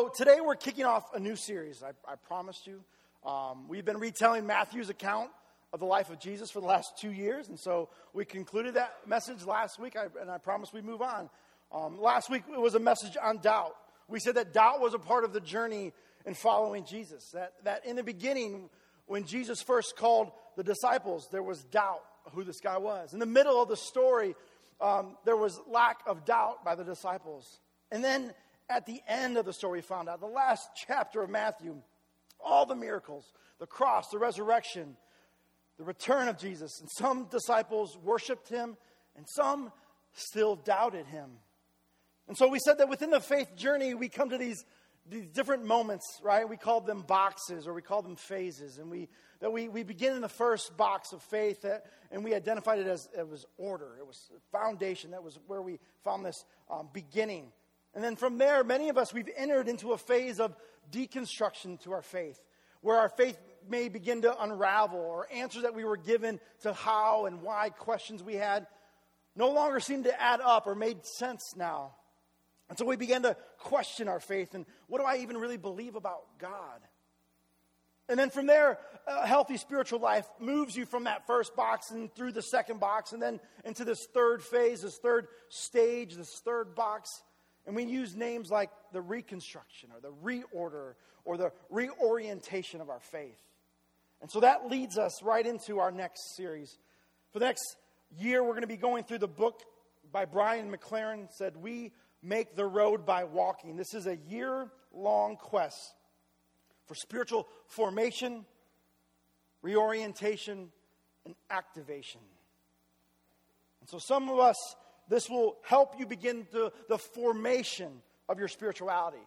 So today we're kicking off a new series. I, I promised you. Um, we've been retelling Matthew's account of the life of Jesus for the last two years, and so we concluded that message last week, I, and I promised we'd move on. Um, last week it was a message on doubt. We said that doubt was a part of the journey in following Jesus. That, that in the beginning, when Jesus first called the disciples, there was doubt who this guy was. In the middle of the story, um, there was lack of doubt by the disciples. And then at the end of the story, we found out, the last chapter of Matthew, all the miracles, the cross, the resurrection, the return of Jesus. And some disciples worshiped him, and some still doubted him. And so we said that within the faith journey, we come to these, these different moments, right? We call them boxes or we call them phases. And we, that we, we begin in the first box of faith that, and we identified it as it was order, it was foundation. That was where we found this um, beginning. And then from there, many of us, we've entered into a phase of deconstruction to our faith, where our faith may begin to unravel, or answers that we were given to how and why questions we had no longer seemed to add up or made sense now. And so we began to question our faith and what do I even really believe about God? And then from there, a healthy spiritual life moves you from that first box and through the second box and then into this third phase, this third stage, this third box. And we use names like the reconstruction or the reorder or the reorientation of our faith. And so that leads us right into our next series. For the next year, we're going to be going through the book by Brian McLaren said, We make the road by walking. This is a year long quest for spiritual formation, reorientation, and activation. And so, some of us, this will help you begin the, the formation of your spirituality.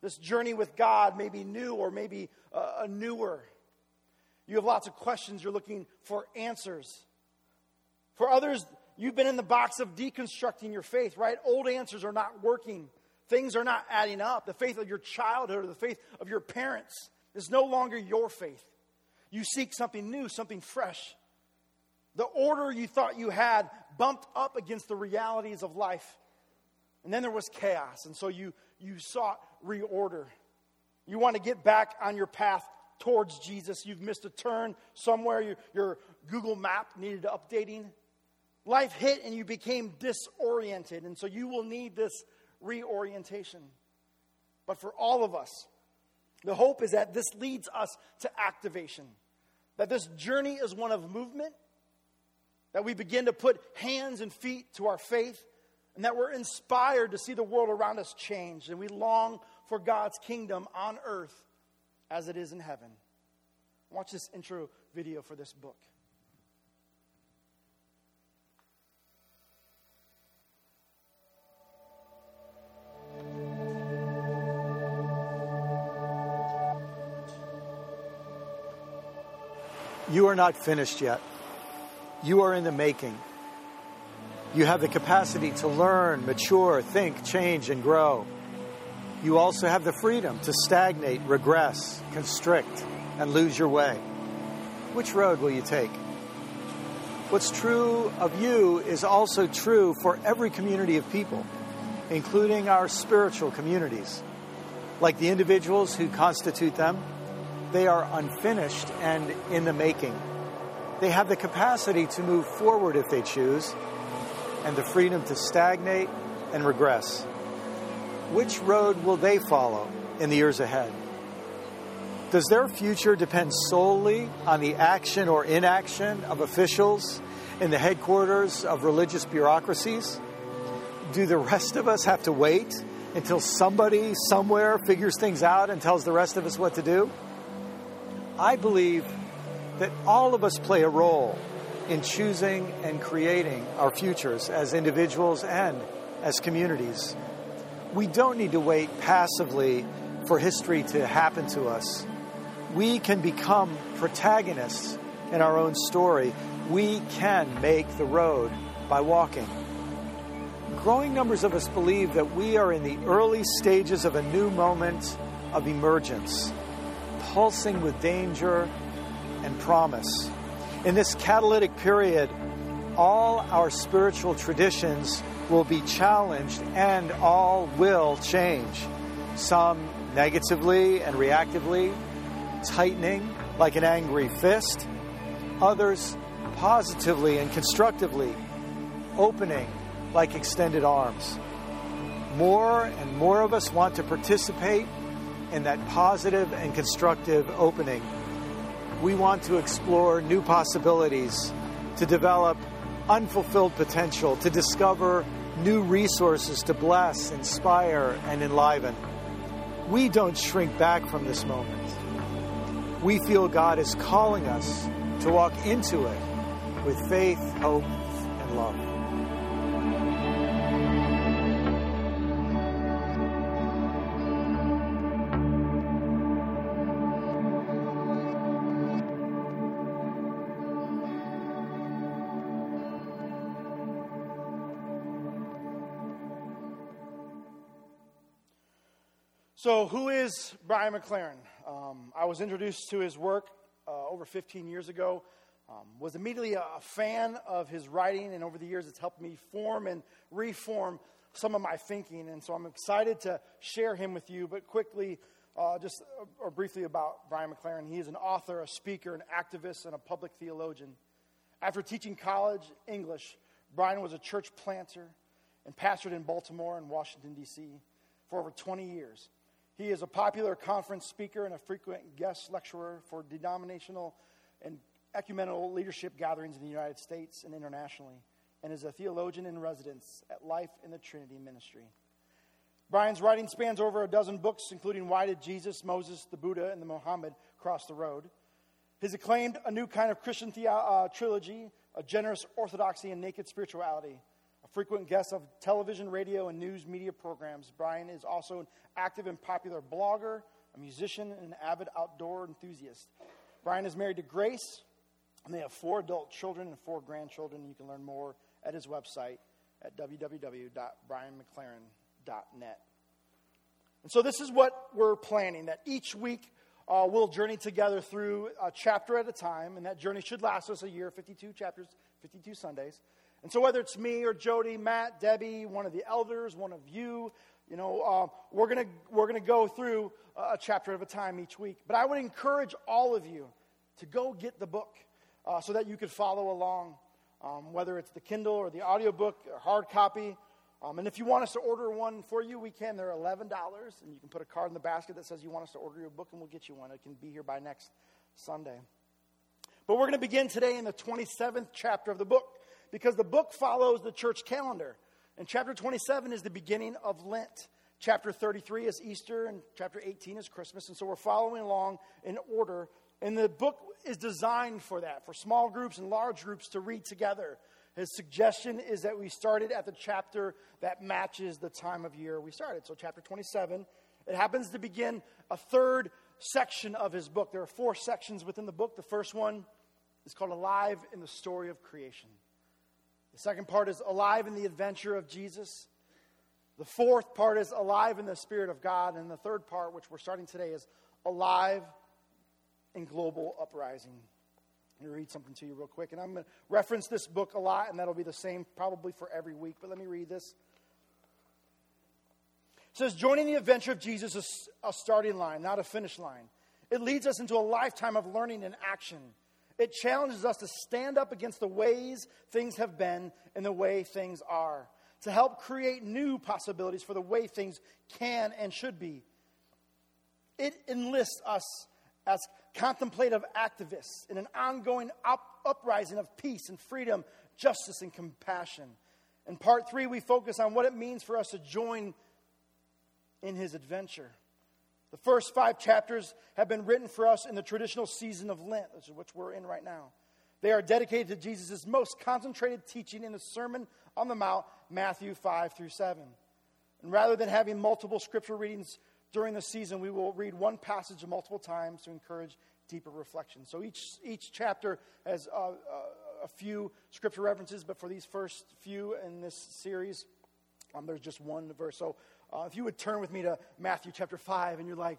This journey with God may be new or maybe uh, a newer. You have lots of questions, you're looking for answers. For others, You've been in the box of deconstructing your faith, right? Old answers are not working. Things are not adding up. The faith of your childhood or the faith of your parents is no longer your faith. You seek something new, something fresh. The order you thought you had bumped up against the realities of life. And then there was chaos. And so you, you sought reorder. You want to get back on your path towards Jesus. You've missed a turn somewhere. Your, your Google map needed updating. Life hit and you became disoriented, and so you will need this reorientation. But for all of us, the hope is that this leads us to activation. That this journey is one of movement, that we begin to put hands and feet to our faith, and that we're inspired to see the world around us change, and we long for God's kingdom on earth as it is in heaven. Watch this intro video for this book. You are not finished yet. You are in the making. You have the capacity to learn, mature, think, change, and grow. You also have the freedom to stagnate, regress, constrict, and lose your way. Which road will you take? What's true of you is also true for every community of people, including our spiritual communities. Like the individuals who constitute them, they are unfinished and in the making. They have the capacity to move forward if they choose, and the freedom to stagnate and regress. Which road will they follow in the years ahead? Does their future depend solely on the action or inaction of officials in the headquarters of religious bureaucracies? Do the rest of us have to wait until somebody somewhere figures things out and tells the rest of us what to do? I believe that all of us play a role in choosing and creating our futures as individuals and as communities. We don't need to wait passively for history to happen to us. We can become protagonists in our own story. We can make the road by walking. Growing numbers of us believe that we are in the early stages of a new moment of emergence pulsing with danger and promise. In this catalytic period, all our spiritual traditions will be challenged and all will change. Some negatively and reactively, tightening like an angry fist, others positively and constructively, opening like extended arms. More and more of us want to participate in that positive and constructive opening. We want to explore new possibilities, to develop unfulfilled potential, to discover new resources to bless, inspire, and enliven. We don't shrink back from this moment. We feel God is calling us to walk into it with faith, hope, and love. So, who is Brian McLaren? Um, I was introduced to his work uh, over 15 years ago. Um, was immediately a, a fan of his writing, and over the years, it's helped me form and reform some of my thinking. And so, I'm excited to share him with you. But quickly, uh, just uh, or briefly about Brian McLaren. He is an author, a speaker, an activist, and a public theologian. After teaching college English, Brian was a church planter and pastored in Baltimore and Washington, D.C. for over 20 years. He is a popular conference speaker and a frequent guest lecturer for denominational and ecumenical leadership gatherings in the United States and internationally, and is a theologian in residence at Life in the Trinity Ministry. Brian's writing spans over a dozen books, including Why Did Jesus, Moses, the Buddha, and the Muhammad Cross the Road? His acclaimed A New Kind of Christian the- uh, trilogy, A Generous Orthodoxy and Naked Spirituality, frequent guest of television, radio, and news media programs. Brian is also an active and popular blogger, a musician, and an avid outdoor enthusiast. Brian is married to Grace, and they have four adult children and four grandchildren. You can learn more at his website at www.brianmclaren.net. And so, this is what we're planning that each week uh, we'll journey together through a chapter at a time, and that journey should last us a year 52 chapters, 52 Sundays. And so, whether it's me or Jody, Matt, Debbie, one of the elders, one of you, you know, uh, we're going we're gonna go through a chapter at a time each week. But I would encourage all of you to go get the book uh, so that you could follow along, um, whether it's the Kindle or the audiobook or hard copy. Um, and if you want us to order one for you, we can. They're $11, and you can put a card in the basket that says you want us to order your book, and we'll get you one. It can be here by next Sunday. But we're going to begin today in the 27th chapter of the book because the book follows the church calendar. And chapter 27 is the beginning of Lent. Chapter 33 is Easter, and chapter 18 is Christmas. And so we're following along in order. And the book is designed for that, for small groups and large groups to read together. His suggestion is that we started at the chapter that matches the time of year we started. So, chapter 27, it happens to begin a third section of his book. There are four sections within the book. The first one is called Alive in the Story of Creation. The second part is alive in the adventure of Jesus. The fourth part is alive in the Spirit of God. And the third part, which we're starting today, is alive in global uprising. Let me read something to you real quick. And I'm going to reference this book a lot, and that'll be the same probably for every week. But let me read this. It says, Joining the adventure of Jesus is a starting line, not a finish line. It leads us into a lifetime of learning and action. It challenges us to stand up against the ways things have been and the way things are, to help create new possibilities for the way things can and should be. It enlists us as contemplative activists in an ongoing up- uprising of peace and freedom, justice and compassion. In part three, we focus on what it means for us to join in his adventure. The first five chapters have been written for us in the traditional season of Lent, which we're in right now. They are dedicated to Jesus' most concentrated teaching in the Sermon on the Mount, Matthew 5 through 7. And rather than having multiple scripture readings during the season, we will read one passage multiple times to encourage deeper reflection. So each, each chapter has uh, uh, a few scripture references, but for these first few in this series, um, there's just one verse. So uh, if you would turn with me to Matthew chapter 5, and you're like,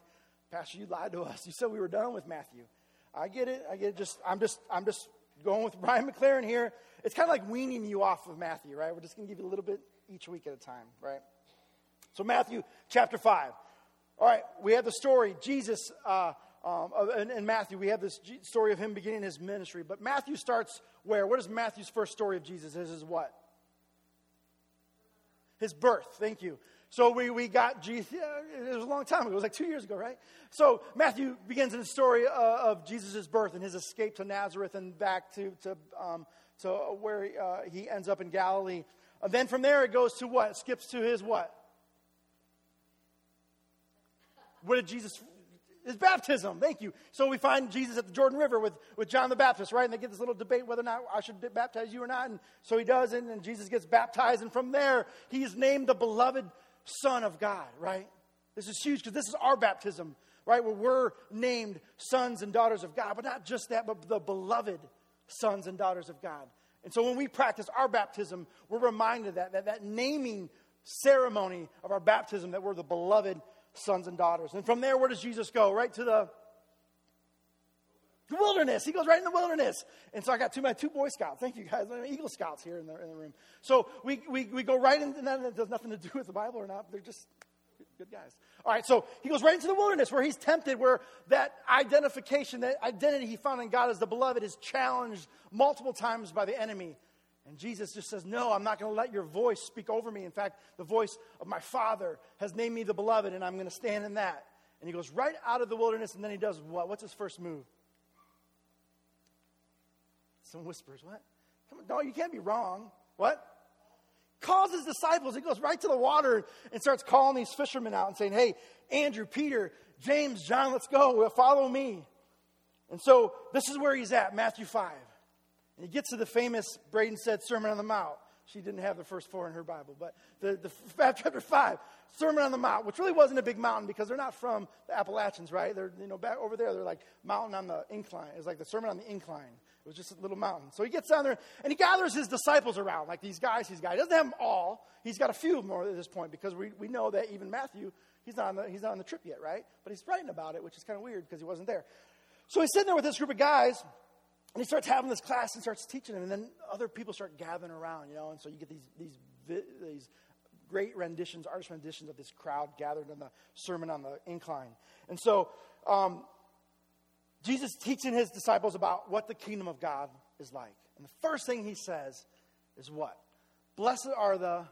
Pastor, you lied to us. You said we were done with Matthew. I get it. I get it. Just, I'm, just, I'm just going with Brian McLaren here. It's kind of like weaning you off of Matthew, right? We're just going to give you a little bit each week at a time, right? So, Matthew chapter 5. All right, we have the story, Jesus, uh, um, in, Matthew, we have this story of him beginning his ministry. But Matthew starts where? What is Matthew's first story of Jesus? This Is what? His birth. Thank you. So we, we got Jesus, it was a long time ago, it was like two years ago, right? So Matthew begins in the story uh, of Jesus' birth and his escape to Nazareth and back to, to, um, to where uh, he ends up in Galilee. And then from there it goes to what? It skips to his what? What did Jesus his baptism. Thank you. So we find Jesus at the Jordan River with, with John the Baptist, right? And they get this little debate whether or not I should baptize you or not. And so he does, and, and Jesus gets baptized. And from there, he's named the beloved Son of God, right? This is huge because this is our baptism, right? Where we're named sons and daughters of God, but not just that, but the beloved sons and daughters of God. And so when we practice our baptism, we're reminded that, that, that naming ceremony of our baptism, that we're the beloved sons and daughters. And from there, where does Jesus go? Right to the the wilderness. He goes right in the wilderness. And so I got two my two Boy Scouts. Thank you guys. Eagle Scouts here in the, in the room. So we, we, we go right into that. It has nothing to do with the Bible or not. They're just good guys. All right, so he goes right into the wilderness where he's tempted, where that identification, that identity he found in God as the beloved is challenged multiple times by the enemy. And Jesus just says, No, I'm not going to let your voice speak over me. In fact, the voice of my Father has named me the beloved, and I'm going to stand in that. And he goes right out of the wilderness, and then he does what? What's his first move? Some whispers, what? Come on, no, you can't be wrong. What? Calls his disciples. He goes right to the water and starts calling these fishermen out and saying, Hey, Andrew, Peter, James, John, let's go. Follow me. And so this is where he's at, Matthew 5. And he gets to the famous Braden said Sermon on the Mount. She didn't have the first four in her Bible, but the, the chapter five, Sermon on the Mount, which really wasn't a big mountain because they're not from the Appalachians, right? They're you know back over there. They're like mountain on the incline. It's like the Sermon on the incline. It was just a little mountain. So he gets down there and he gathers his disciples around, like these guys. He's got. He doesn't have them all. He's got a few more at this point because we, we know that even Matthew, he's not on the he's not on the trip yet, right? But he's writing about it, which is kind of weird because he wasn't there. So he's sitting there with this group of guys and he starts having this class and starts teaching them, and then other people start gathering around, you know, and so you get these, these, these great renditions, artist renditions of this crowd gathered in the Sermon on the Incline. And so um, Jesus teaching his disciples about what the kingdom of God is like. And the first thing he says is what? Blessed are the.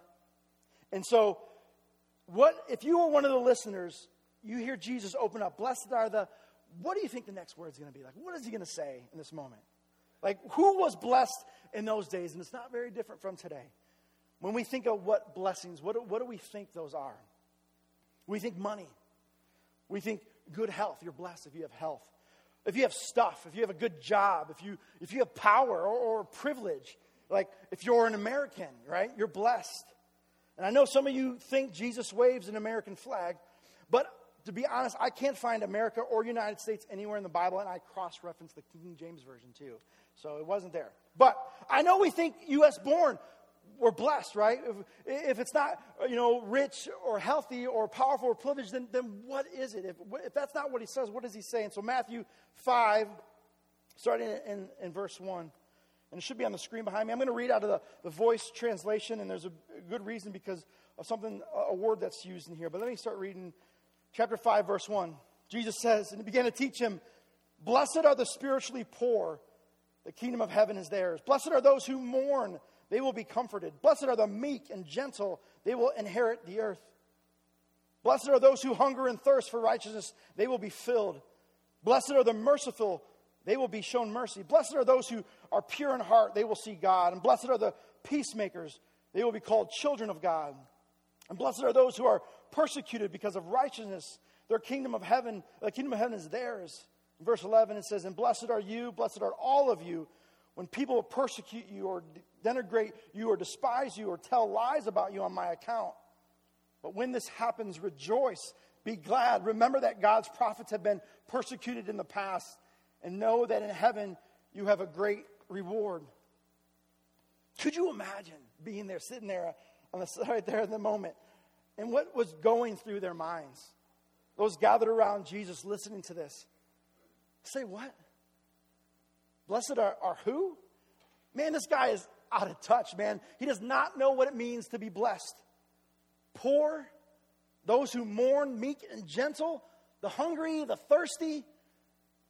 And so, what if you were one of the listeners, you hear Jesus open up, blessed are the. What do you think the next word is going to be like? What is he going to say in this moment? Like, who was blessed in those days? And it's not very different from today. When we think of what blessings, what what do we think those are? We think money. We think good health. You're blessed if you have health. If you have stuff, if you have a good job, if you, if you have power or, or privilege, like if you're an American, right? You're blessed. And I know some of you think Jesus waves an American flag, but to be honest, I can't find America or United States anywhere in the Bible, and I cross reference the King James Version too. So it wasn't there. But I know we think U.S. born, we're blessed, right? If, if, it's not, you know, rich or healthy or powerful or privileged, then, then what is it? If, if that's not what he says, what is he saying? So Matthew 5, starting in, in verse 1, and it should be on the screen behind me. I'm going to read out of the, the voice translation, and there's a good reason because of something, a word that's used in here. But let me start reading chapter 5, verse 1. Jesus says, and he began to teach him, Blessed are the spiritually poor the kingdom of heaven is theirs. Blessed are those who mourn, they will be comforted. Blessed are the meek and gentle, they will inherit the earth. Blessed are those who hunger and thirst for righteousness, they will be filled. Blessed are the merciful, they will be shown mercy. Blessed are those who are pure in heart, they will see God. And blessed are the peacemakers, they will be called children of God. And blessed are those who are persecuted because of righteousness, their kingdom of heaven, the kingdom of heaven is theirs. Verse 11, it says, And blessed are you, blessed are all of you, when people will persecute you or denigrate you or despise you or tell lies about you on my account. But when this happens, rejoice, be glad. Remember that God's prophets have been persecuted in the past, and know that in heaven you have a great reward. Could you imagine being there, sitting there on the right there in the moment, and what was going through their minds? Those gathered around Jesus listening to this. Say what? Blessed are, are who? Man, this guy is out of touch, man. He does not know what it means to be blessed. Poor, those who mourn, meek and gentle, the hungry, the thirsty.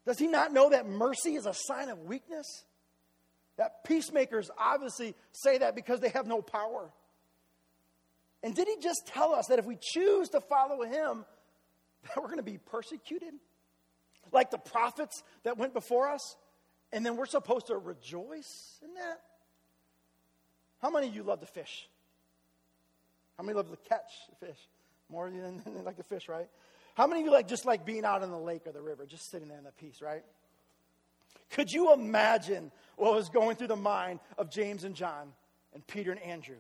Does he not know that mercy is a sign of weakness? That peacemakers obviously say that because they have no power. And did he just tell us that if we choose to follow him, that we're going to be persecuted? Like the prophets that went before us? And then we're supposed to rejoice in that? How many of you love to fish? How many love to catch fish? More than, like the fish, right? How many of you like just like being out in the lake or the river, just sitting there in the peace, right? Could you imagine what was going through the mind of James and John and Peter and Andrew,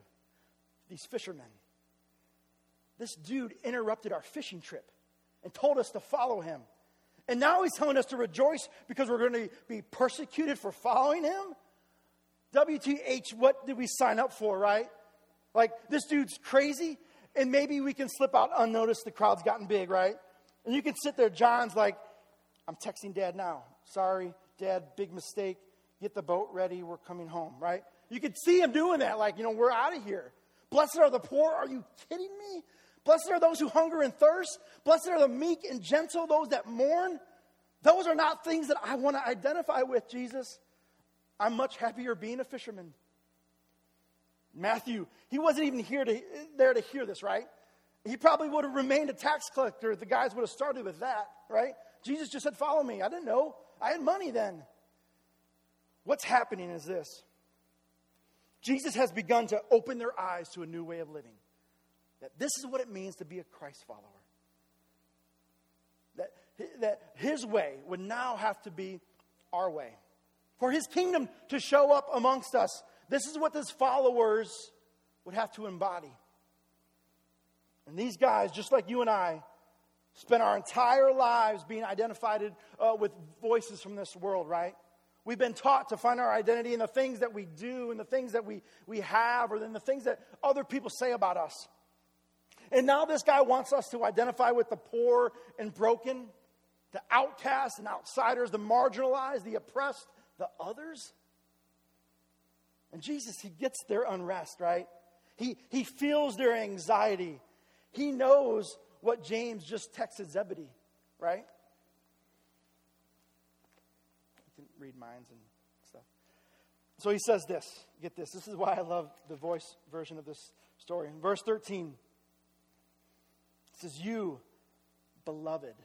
these fishermen? This dude interrupted our fishing trip and told us to follow him. And now he's telling us to rejoice because we're going to be persecuted for following him? WTH, what did we sign up for, right? Like, this dude's crazy, and maybe we can slip out unnoticed. The crowd's gotten big, right? And you can sit there, John's like, I'm texting dad now. Sorry, dad, big mistake. Get the boat ready. We're coming home, right? You could see him doing that, like, you know, we're out of here. Blessed are the poor. Are you kidding me? Blessed are those who hunger and thirst. Blessed are the meek and gentle, those that mourn. Those are not things that I want to identify with, Jesus. I'm much happier being a fisherman. Matthew, he wasn't even here to, there to hear this, right? He probably would have remained a tax collector. The guys would have started with that, right? Jesus just said, Follow me. I didn't know. I had money then. What's happening is this Jesus has begun to open their eyes to a new way of living. That this is what it means to be a Christ follower. That, that his way would now have to be our way. For his kingdom to show up amongst us, this is what his followers would have to embody. And these guys, just like you and I, spent our entire lives being identified uh, with voices from this world, right? We've been taught to find our identity in the things that we do and the things that we, we have or in the things that other people say about us. And now this guy wants us to identify with the poor and broken, the outcasts and outsiders, the marginalized, the oppressed, the others. And Jesus, he gets their unrest, right? He, he feels their anxiety. He knows what James just texted Zebedee, right? You can read minds and stuff. So he says this. Get this. This is why I love the voice version of this story. In verse 13, it says, You, beloved,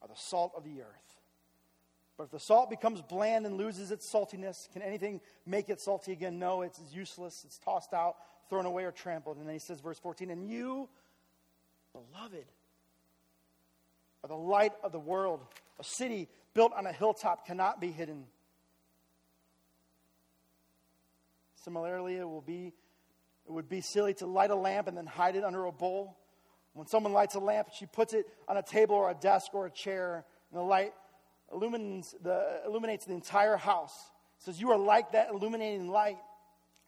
are the salt of the earth. But if the salt becomes bland and loses its saltiness, can anything make it salty again? No, it's useless. It's tossed out, thrown away, or trampled. And then he says, verse 14, and you, beloved, are the light of the world. A city built on a hilltop cannot be hidden. Similarly, it will be it would be silly to light a lamp and then hide it under a bowl. When someone lights a lamp, she puts it on a table or a desk or a chair, and the light illumines the, illuminates the entire house. It says, You are like that illuminating light.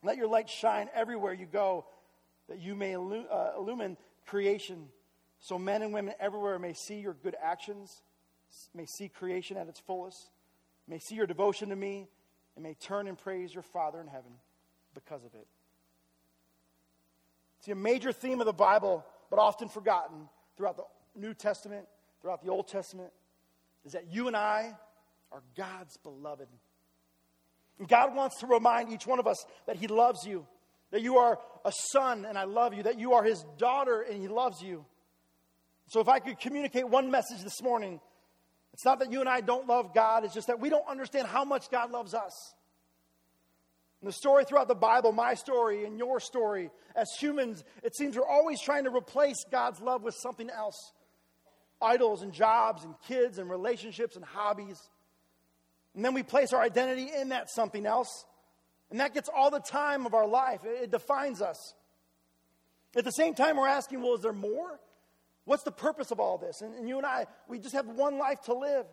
Let your light shine everywhere you go, that you may uh, illumine creation, so men and women everywhere may see your good actions, may see creation at its fullest, may see your devotion to me, and may turn and praise your Father in heaven because of it. See, a major theme of the Bible, but often forgotten throughout the New Testament, throughout the Old Testament, is that you and I are God's beloved. And God wants to remind each one of us that He loves you, that you are a son and I love you, that you are His daughter and He loves you. So, if I could communicate one message this morning, it's not that you and I don't love God, it's just that we don't understand how much God loves us. And the story throughout the Bible, my story and your story, as humans, it seems we're always trying to replace God's love with something else idols and jobs and kids and relationships and hobbies. And then we place our identity in that something else. And that gets all the time of our life. It, it defines us. At the same time, we're asking, well, is there more? What's the purpose of all this? And, and you and I, we just have one life to live.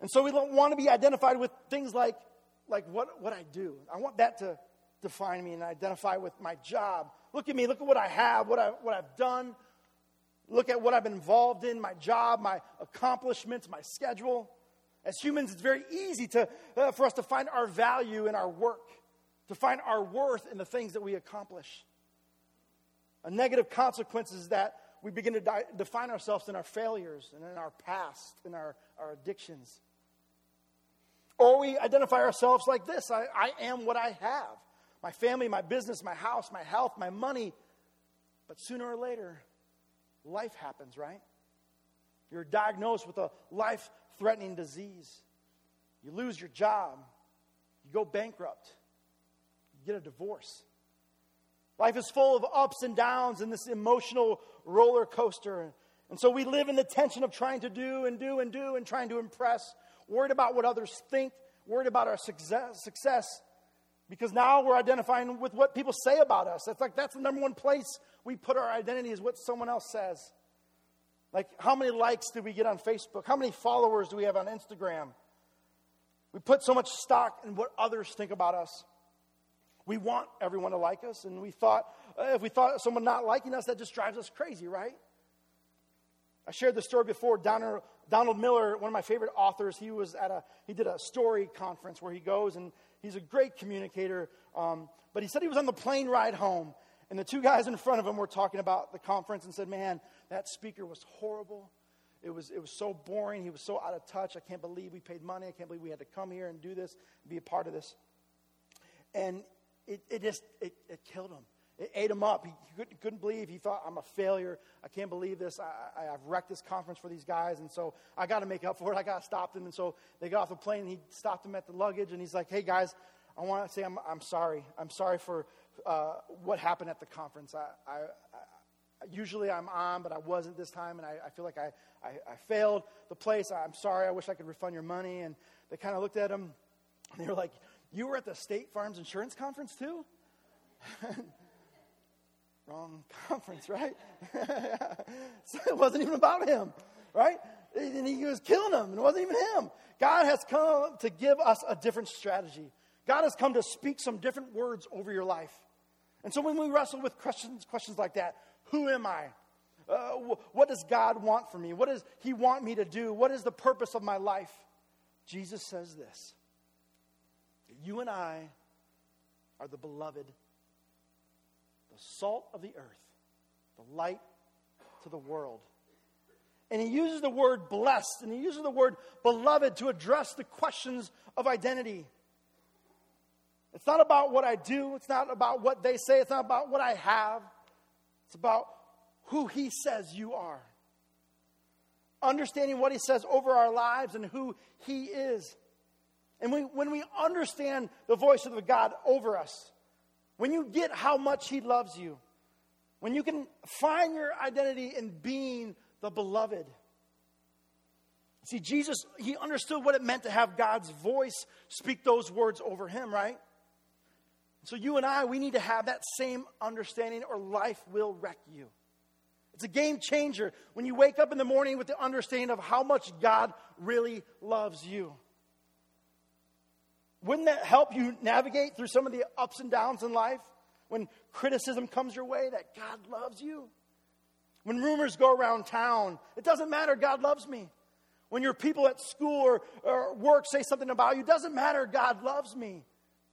And so we don't want to be identified with things like, like what, what I do. I want that to define me and identify with my job. Look at me, look at what I have, what, I, what I've done, look at what I've been involved in, my job, my accomplishments, my schedule. As humans, it's very easy to, uh, for us to find our value in our work, to find our worth in the things that we accomplish. A negative consequence is that we begin to di- define ourselves in our failures and in our past, in our, our addictions. Or we identify ourselves like this I, I am what I have my family, my business, my house, my health, my money. But sooner or later, life happens, right? You're diagnosed with a life threatening disease. You lose your job. You go bankrupt. You get a divorce. Life is full of ups and downs and this emotional roller coaster. And so we live in the tension of trying to do and do and do and trying to impress, worried about what others think, worried about our success, success because now we're identifying with what people say about us. That's like that's the number one place we put our identity is what someone else says. Like how many likes do we get on Facebook? How many followers do we have on Instagram? We put so much stock in what others think about us. We want everyone to like us, and we thought if we thought someone not liking us, that just drives us crazy, right? I shared the story before. Donald Miller, one of my favorite authors, he was at a he did a story conference where he goes and he's a great communicator. Um, but he said he was on the plane ride home, and the two guys in front of him were talking about the conference and said, "Man, that speaker was horrible. It was it was so boring. He was so out of touch. I can't believe we paid money. I can't believe we had to come here and do this, be a part of this." And it, it just it, it killed him. It ate him up. He couldn't, believe. He thought, I'm a failure. I can't believe this. I, have wrecked this conference for these guys, and so I got to make up for it. I got to stop them. And so they got off the plane, and he stopped them at the luggage, and he's like, hey, guys, I want to say I'm, I'm sorry. I'm sorry for uh, what happened at the conference. I, I, I, usually I'm on, but I wasn't this time, and I, I feel like I, I, I failed the place. I'm sorry. I wish I could refund your money. And they kind of looked at him, and they were like, you were at the State Farms Insurance Conference, too? Wrong conference, right? so it wasn't even about him, right? And he was killing them, and it wasn't even him. God has come to give us a different strategy. God has come to speak some different words over your life. And so when we wrestle with questions, questions like that, who am I? Uh, what does God want from me? What does He want me to do? What is the purpose of my life? Jesus says this you and I are the beloved the salt of the earth, the light to the world. And he uses the word blessed and he uses the word beloved to address the questions of identity. It's not about what I do, it's not about what they say, it's not about what I have. It's about who he says you are. Understanding what he says over our lives and who he is. And we, when we understand the voice of the God over us, when you get how much He loves you, when you can find your identity in being the beloved. See, Jesus, He understood what it meant to have God's voice speak those words over Him, right? So you and I, we need to have that same understanding, or life will wreck you. It's a game changer when you wake up in the morning with the understanding of how much God really loves you. Wouldn't that help you navigate through some of the ups and downs in life? When criticism comes your way, that God loves you. When rumors go around town, it doesn't matter, God loves me. When your people at school or, or work say something about you, it doesn't matter, God loves me.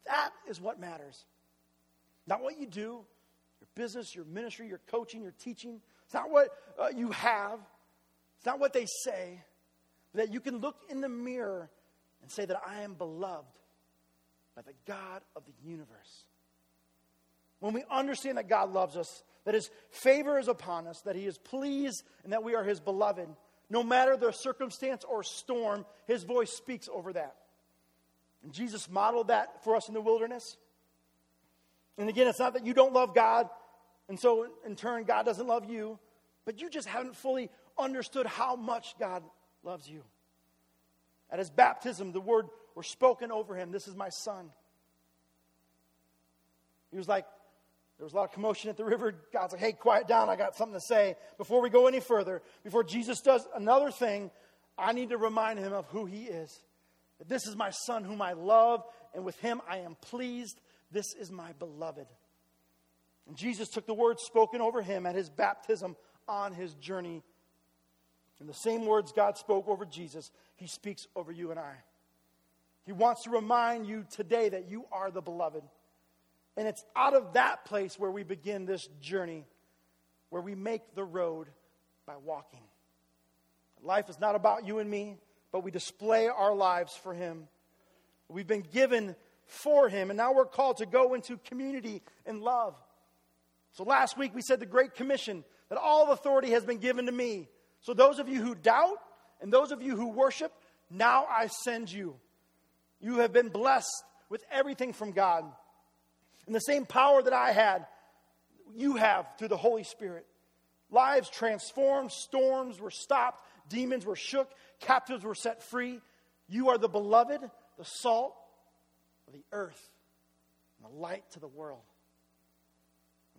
That is what matters. Not what you do, your business, your ministry, your coaching, your teaching. It's not what uh, you have, it's not what they say. But That you can look in the mirror and say that I am beloved by the God of the universe. When we understand that God loves us, that His favor is upon us, that He is pleased, and that we are His beloved, no matter the circumstance or storm, His voice speaks over that. And Jesus modeled that for us in the wilderness. And again, it's not that you don't love God, and so in turn, God doesn't love you, but you just haven't fully understood how much God loves you. At his baptism, the word were spoken over him This is my son. He was like, there was a lot of commotion at the river. God's like, hey, quiet down. I got something to say. Before we go any further, before Jesus does another thing, I need to remind him of who he is. That this is my son whom I love, and with him I am pleased. This is my beloved. And Jesus took the words spoken over him at his baptism on his journey. And the same words God spoke over Jesus, he speaks over you and I. He wants to remind you today that you are the beloved. And it's out of that place where we begin this journey. where we make the road by walking. Life is not about you and me, but we display our lives for Him. We've been given for Him, and now we're called to go into community and love. So last week we said the Great Commission that all authority has been given to me. So those of you who doubt and those of you who worship, now I send you. You have been blessed with everything from God. And the same power that I had, you have through the Holy Spirit. Lives transformed, storms were stopped, demons were shook, captives were set free. You are the beloved, the salt of the earth, and the light to the world.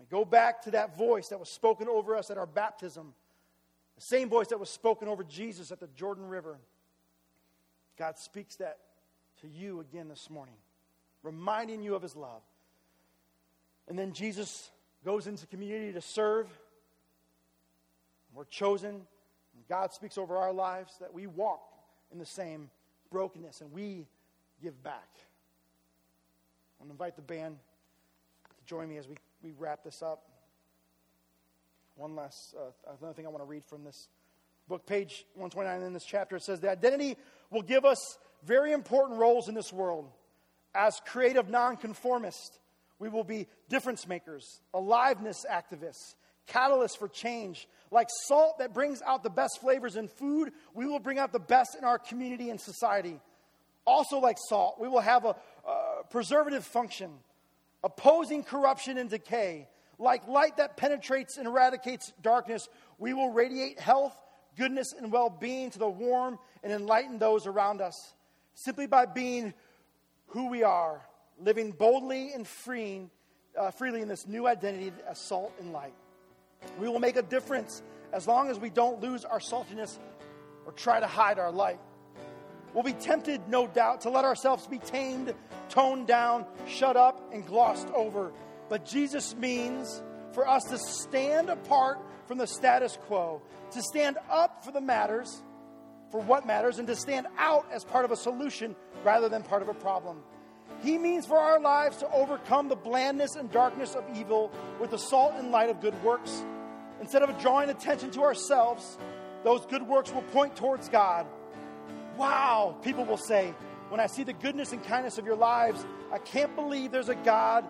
I go back to that voice that was spoken over us at our baptism, the same voice that was spoken over Jesus at the Jordan River. God speaks that to you again this morning, reminding you of his love. And then Jesus goes into community to serve. We're chosen. God speaks over our lives that we walk in the same brokenness and we give back. I want to invite the band to join me as we, we wrap this up. One last, uh, another thing I want to read from this book, page 129 in this chapter. It says, The identity will give us very important roles in this world. As creative nonconformists, we will be difference makers, aliveness activists, catalysts for change. Like salt that brings out the best flavors in food, we will bring out the best in our community and society. Also, like salt, we will have a, a preservative function, opposing corruption and decay. Like light that penetrates and eradicates darkness, we will radiate health, goodness, and well being to the warm and enlighten those around us simply by being who we are, living boldly and freeing, uh, freely in this new identity as salt and light. We will make a difference as long as we don't lose our saltiness or try to hide our light. We'll be tempted, no doubt, to let ourselves be tamed, toned down, shut up, and glossed over. But Jesus means for us to stand apart from the status quo, to stand up for the matters for what matters and to stand out as part of a solution rather than part of a problem. He means for our lives to overcome the blandness and darkness of evil with the salt and light of good works. Instead of drawing attention to ourselves, those good works will point towards God. Wow, people will say, when I see the goodness and kindness of your lives, I can't believe there's a God.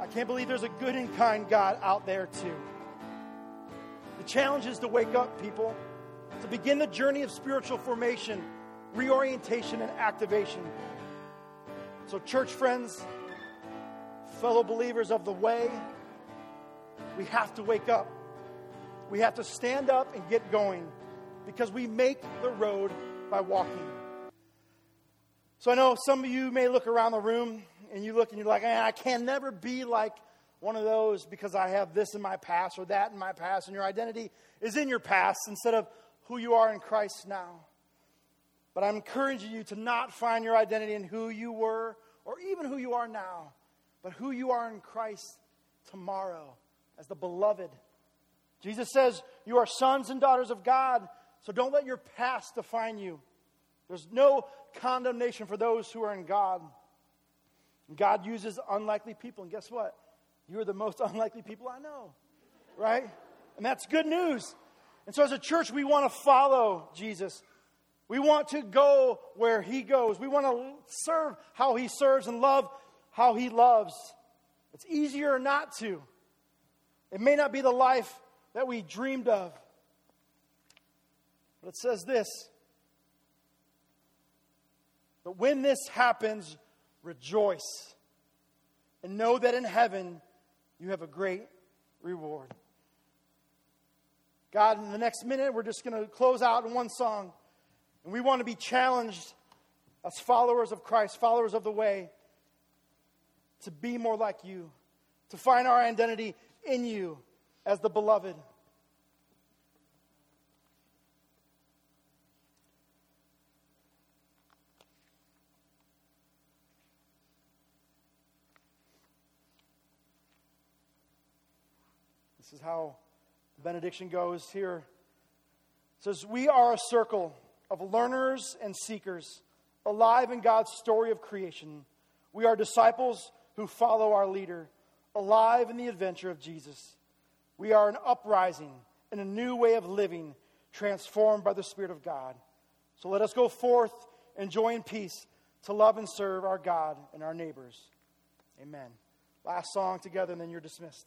I can't believe there's a good and kind God out there too. The challenge is to wake up, people to begin the journey of spiritual formation, reorientation, and activation. So, church friends, fellow believers of the way, we have to wake up. We have to stand up and get going because we make the road by walking. So I know some of you may look around the room and you look and you're like, I can never be like one of those because I have this in my past or that in my past, and your identity is in your past instead of who you are in Christ now. But I'm encouraging you to not find your identity in who you were or even who you are now, but who you are in Christ tomorrow as the beloved. Jesus says you are sons and daughters of God, so don't let your past define you. There's no condemnation for those who are in God. God uses unlikely people, and guess what? You're the most unlikely people I know, right? And that's good news. And so, as a church, we want to follow Jesus. We want to go where he goes. We want to serve how he serves and love how he loves. It's easier not to. It may not be the life that we dreamed of. But it says this But when this happens, rejoice and know that in heaven you have a great reward. God, in the next minute, we're just going to close out in one song. And we want to be challenged as followers of Christ, followers of the way, to be more like you, to find our identity in you as the beloved. This is how the benediction goes here. It says, We are a circle of learners and seekers, alive in God's story of creation. We are disciples who follow our leader, alive in the adventure of Jesus. We are an uprising and a new way of living transformed by the Spirit of God. So let us go forth and joy and peace to love and serve our God and our neighbors. Amen. Last song together, and then you're dismissed.